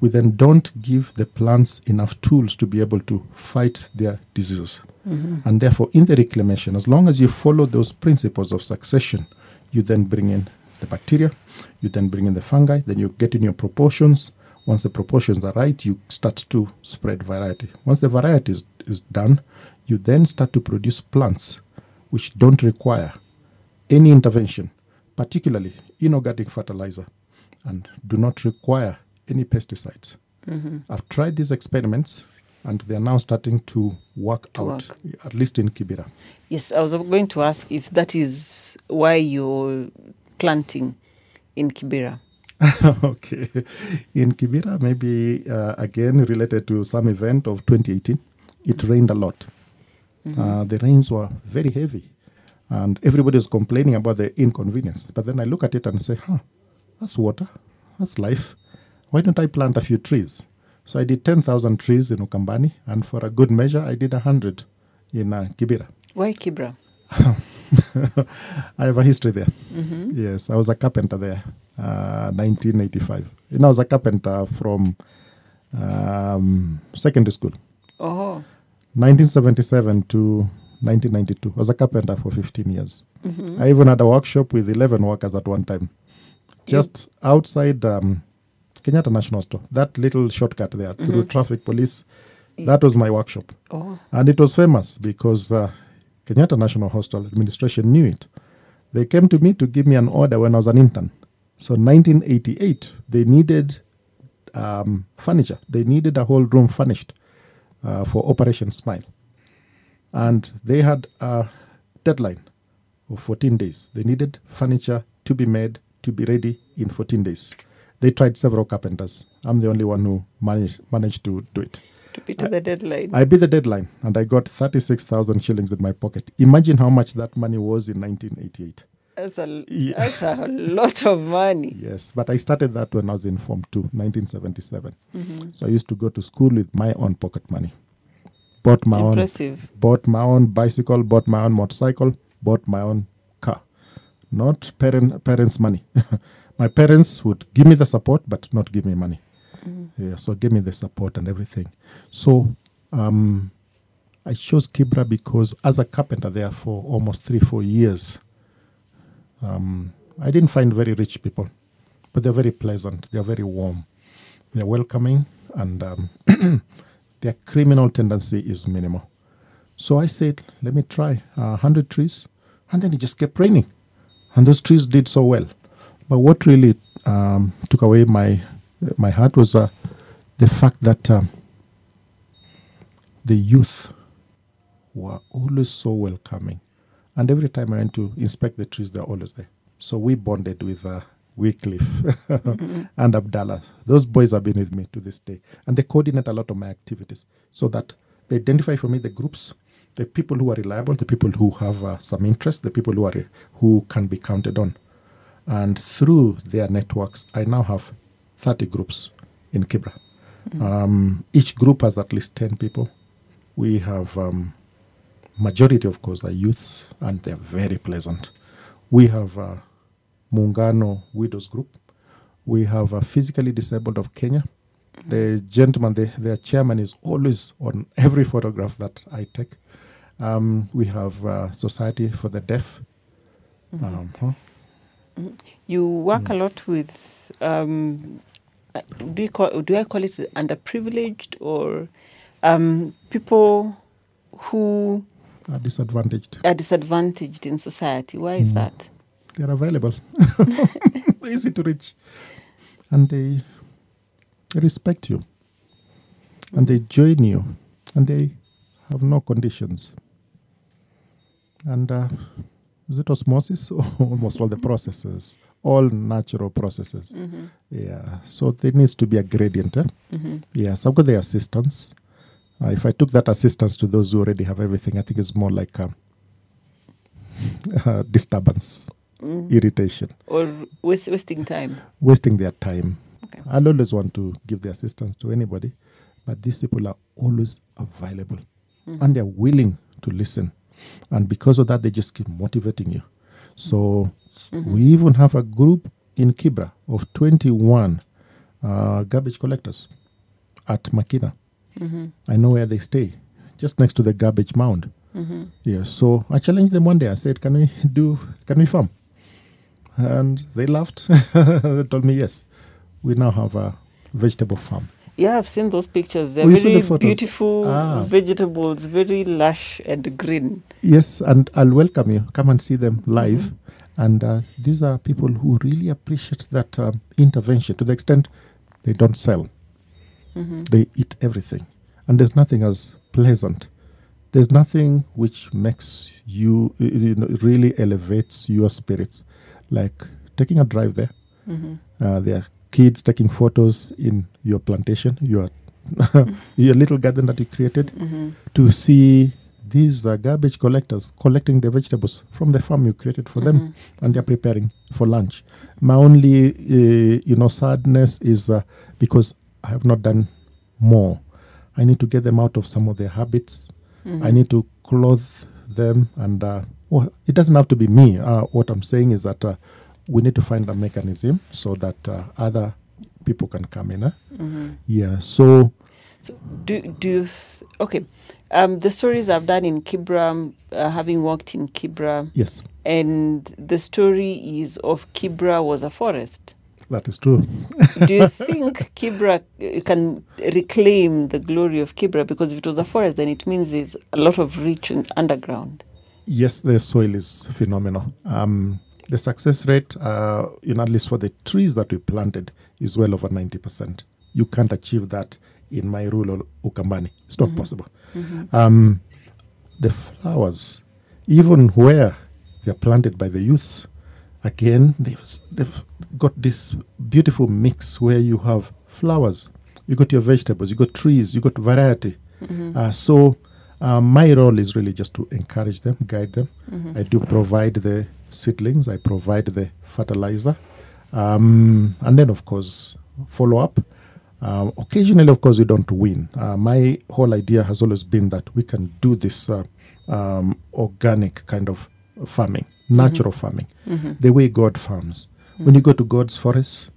We then don't give the plants enough tools to be able to fight their diseases. Mm-hmm. And therefore, in the reclamation, as long as you follow those principles of succession, you then bring in the bacteria, you then bring in the fungi, then you get in your proportions. Once the proportions are right, you start to spread variety. Once the variety is, is done, you then start to produce plants which don't require any intervention, particularly inorganic fertilizer, and do not require any pesticides. Mm-hmm. I've tried these experiments and they are now starting to work To out, work. at least in Kibera. Yes, I was going to ask if that is why you're planting in Kibera. okay. In Kibera, maybe uh, again related to some event of 2018, it rained a lot. Uh, the rains were very heavy, and everybody was complaining about the inconvenience. But then I look at it and say, huh, that's water, that's life. Why don't I plant a few trees? So I did 10,000 trees in Ukambani, and for a good measure, I did 100 in uh, Kibera. Why Kibra? I have a history there. Yes, I was a carpenter there, uh, 1985. You know, I was a carpenter from um, secondary school, Oh, 1977 to 1992. I was a carpenter for 15 years. I even had a workshop with 11 workers at one time, just outside um, Kenyatta National Store. That little shortcut there through traffic police. That was my workshop. oh, And it was famous because uh, Kenyatta National Hospital administration knew it. They came to me to give me an order when I was an intern. So 1988, they needed um, furniture. They needed a whole room furnished uh, for Operation Smile. And they had a deadline of 14 days. They needed furniture to be made to be ready in 14 days. They tried several carpenters. I'm the only one who managed, managed to do it. To beat the deadline. I beat the deadline and I got 36,000 shillings in my pocket. Imagine how much that money was in 1988. that's, a, Yeah. that's a lot of money. Yes, but I started that when I was in Form 2, 1977. Mm-hmm. So I used to go to school with my own pocket money. Bought my own bought my own bicycle, bought my own motorcycle, bought my own car. Not parent parents' money. my parents would give me the support but not give me money. Yeah, so give me the support and everything. So um, I chose Kibra because as a carpenter there for almost three, four years, um, I didn't find very rich people, but they're very pleasant. They're very warm. They're welcoming, and um, their criminal tendency is minimal. So I said, let me try a hundred trees, and then it just kept raining, and those trees did so well. But what really um, took away my my heart was uh, the fact that um, the youth were always so welcoming. And every time I went to inspect the trees, they're always there. So we bonded with uh, Wycliffe and Abdallah. Those boys have been with me to this day. And they coordinate a lot of my activities so that they identify for me the groups, the people who are reliable, the people who have uh, some interest, the people who are who can be counted on. And through their networks, I now have 30 groups in Kibra. Um, each group has at least 10 people. We have um, majority, of course, are youths, and they're very pleasant. We have a Muungano Widows Group. We have a physically disabled of Kenya. The gentleman, the, their chairman, is always on every photograph that I take. Um, we have uh, Society for the Deaf. Um, huh? You work Mm. a lot with. Um, do you call? Do I call it underprivileged or um, people who Are disadvantaged. are disadvantaged in society? Why Mm. is that? They're available, easy to reach, and they respect you, and they join you, and they have no conditions. And uh, is it osmosis? Almost all the processes, all natural processes. Yeah. So there needs to be a gradient. Eh? Yes, I've got the assistance. Uh, if I took that assistance to those who already have everything, I think it's more like a, uh, disturbance, irritation, Or waste, wasting time? wasting their time. Okay. I'll always want to give the assistance to anybody, but these people are always available and they're willing to listen. And because of that, they just keep motivating you. So we even have a group in Kibra of 21 uh, garbage collectors at Makina. I know where they stay, just next to the garbage mound. Yeah, so I challenged them one day. I said, "Can we do? Can we farm?" And they laughed. they told me, yes, we now have a vegetable farm. Yeah, I've seen those pictures. They're Oh, very the beautiful Ah. vegetables, very lush and green. Yes, and I'll welcome you. Come and see them live. And uh, these are people who really appreciate that um, intervention to the extent they don't sell. They eat everything. And there's nothing as pleasant. There's nothing which makes you, you know, really elevates your spirits, like taking a drive there. Uh, there are kids taking photos in your plantation, your your little garden that you created, to see these uh, garbage collectors collecting the vegetables from the farm you created for them, and they're preparing for lunch. My only, uh, you know, sadness is uh, because I have not done more. I need to get them out of some of their habits. I need to clothe them, and uh, well, it doesn't have to be me. Uh, what I'm saying is that uh, we need to find a mechanism so that uh, other people can come in. eh? Yeah. So So do do you th- okay? Um, the stories I've done in Kibra, uh, having worked in Kibra, yes, and the story is of Kibra was a forest. that is true. do you think Kibra uh, can reclaim the glory of Kibra? Because if it was a forest, then it means there's a lot of rich underground. Yes, the soil is phenomenal. Um, the success rate, uh, you know, at least for the trees that we planted, is well over 90%. You can't achieve that in my rural Ukambani. It's not possible. Um, the flowers, even where they're planted by the youths, again, they've, they've got this beautiful mix where you have flowers, you got your vegetables, you got trees, you got variety. Uh, so uh, my role is really just to encourage them, guide them. I do provide the seedlings, I provide the fertilizer, um, and then of course follow up. Um, occasionally, of course, we don't win. Uh, my whole idea has always been that we can do this uh, um, organic kind of farming, natural farming, the way God farms. When you go to God's forest,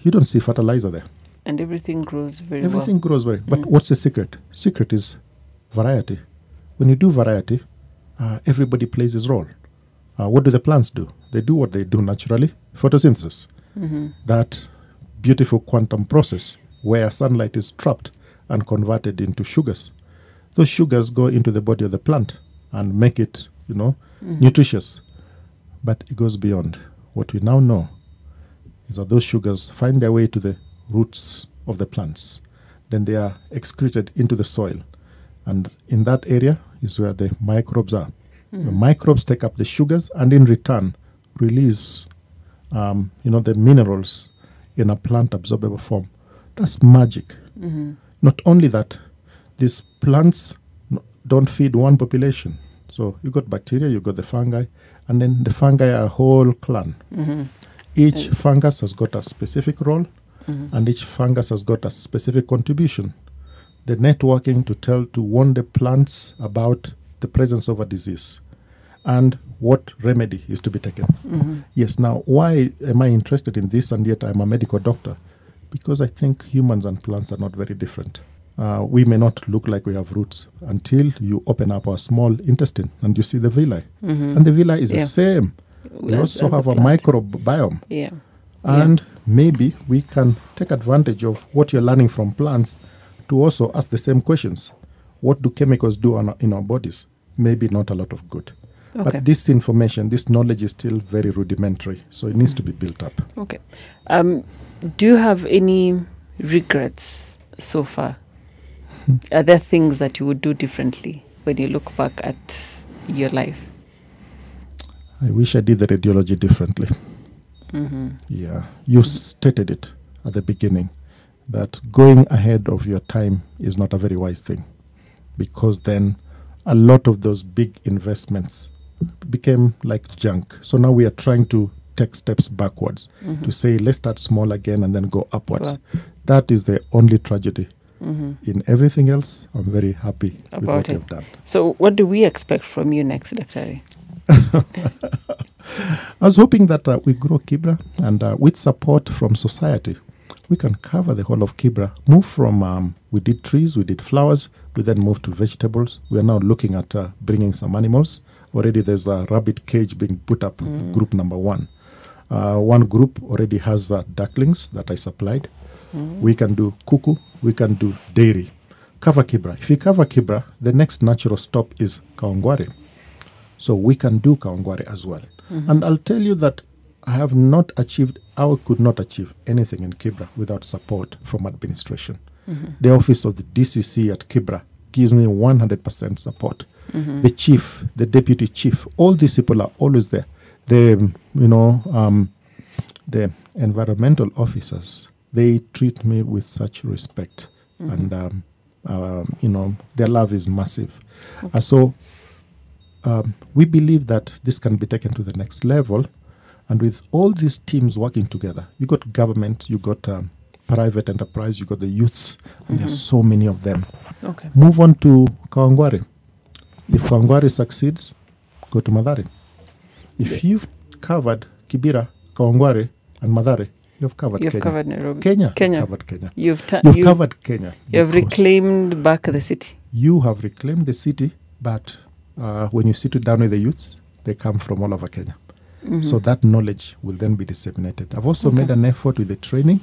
you don't see fertilizer there. And everything grows very well. Everything grows very. But what's the secret? Secret is variety. When you do variety, uh, everybody plays his role. Uh, what do the plants do? They do what they do naturally, photosynthesis. That beautiful quantum process where sunlight is trapped and converted into sugars. Those sugars go into the body of the plant and make it, you know, nutritious. But it goes beyond. What we now know is that those sugars find their way to the roots of the plants. Then they are excreted into the soil. And in that area is where the microbes are. The microbes take up the sugars and in return release, um, you know, the minerals in a plant absorbable form. That's magic. Not only that, these plants n- don't feed one population. So you got bacteria, you got the fungi, and then the fungi are a whole clan. Each fungus has got a specific role, and each fungus has got a specific contribution. The networking to tell to warn the plants about the presence of a disease and what remedy is to be taken. Yes, now why am I interested in this and yet I'm a medical doctor? Because I think humans and plants are not very different. Uh, we may not look like we have roots until you open up our small intestine and you see the villi. And the villi is Yeah. the same. We As- also have a microbiome. Yeah. And maybe we can take advantage of what you're learning from plants to also ask the same questions. What do chemicals do our, in our bodies? Maybe not a lot of good. Okay. But this information, this knowledge is still very rudimentary, so it needs to be built up. Okay. Um, do you have any regrets so far? Are there things that you would do differently when you look back at your life? I wish I did the radiology differently. Yeah, you stated it at the beginning that going ahead of your time is not a very wise thing because then a lot of those big investments became like junk. So now we are trying to take steps backwards to say, let's start small again and then go upwards. That is the only tragedy. In everything else, I'm very happy with About what it. you've done. So, what do we expect from you next, Dr. I was hoping that uh, we grow Kibra and uh, with support from society, we can cover the whole of Kibra. Move from, um, we did trees, we did flowers, we then moved to vegetables. We are now looking at uh, bringing some animals. Already there's a rabbit cage being put up, group number one. Uh, one group already has uh, ducklings that I supplied. We can do kuku, we can do dairy. Cover Kibra. If you cover Kibra, the next natural stop is Kawangware. So we can do Kawangware as well. And I'll tell you that I have not achieved, I could not achieve anything in Kibra without support from administration. The office of the DCC at Kibra gives me 100% support. The chief, the deputy chief, all these people are always there. The, you know, um, the environmental officers, they treat me with such respect. And, um, um, you know, their love is massive. And so um, we believe that this can be taken to the next level. And with all these teams working together, you got government, you got um, private enterprise, you got the youths, and there's so many of them. Okay. Move on to Kawangware. If Kawangware succeeds, go to Mathare. If you've covered Kibera, Kawangware, and Mathare, you've covered You've Kenya. covered Nairobi. Kenya, Kenya. You've covered Kenya. You've, ta- You've you, covered Kenya. you have reclaimed back the city. You have reclaimed the city, but uh, when you sit down with the youths, they come from all over Kenya. So that knowledge will then be disseminated. I've also made an effort with the training.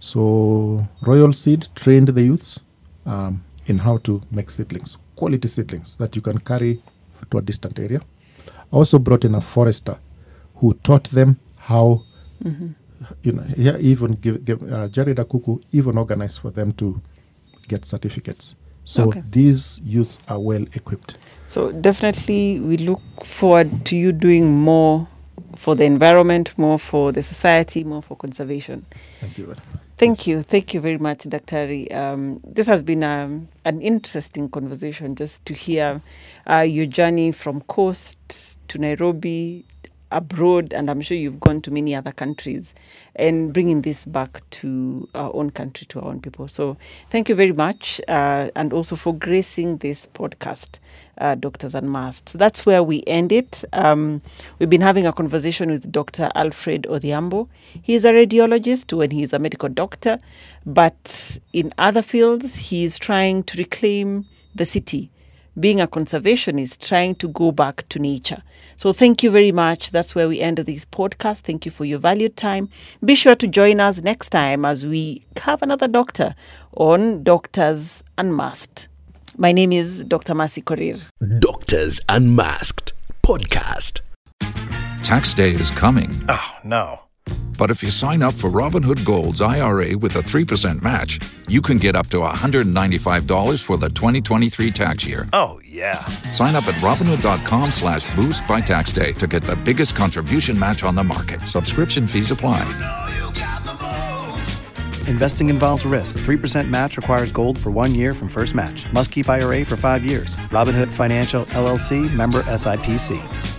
So Royal Seed trained the youths um, in how to make seedlings, quality seedlings that you can carry to a distant area. I also brought in a forester who taught them how, you know, he even give, give uh, Jared Akuku even organized for them to get certificates. So Okay. these youths are well equipped. So definitely, we look forward to you doing more for the environment, more for the society, more for conservation. Thank you. Thank you. Thank you very much, Dr. Um, this has been um, an interesting conversation just to hear uh, your journey from coast to Nairobi, abroad, and I'm sure you've gone to many other countries and bringing this back to our own country, to our own people. So thank you very much. Uh, and also for gracing this podcast, uh, Doctors Unmasked. That's where we end it. Um, we've been having a conversation with Dr. Alfred Odhiambo. He is a radiologist when he is a medical doctor, but in other fields, he is trying to reclaim the city being a conservationist, trying to go back to nature. So thank you very much. That's where we end this podcast. Thank you for your valued time. Be sure to join us next time as we have another doctor on Doctors Unmasked. My name is Dr. Mercy Korir. Doctors Unmasked Podcast. Tax day is coming. Oh, no. But if you sign up for Robinhood Gold's IRA with a 3% match, you can get up to $195 for the 2023 tax year. Oh, yeah. Sign up at Robinhood.com slash boost by tax day to get the biggest contribution match on the market. Subscription fees apply. Investing involves risk. 3% match requires gold for one year from first match. Must keep IRA for five years. Robinhood Financial LLC member SIPC.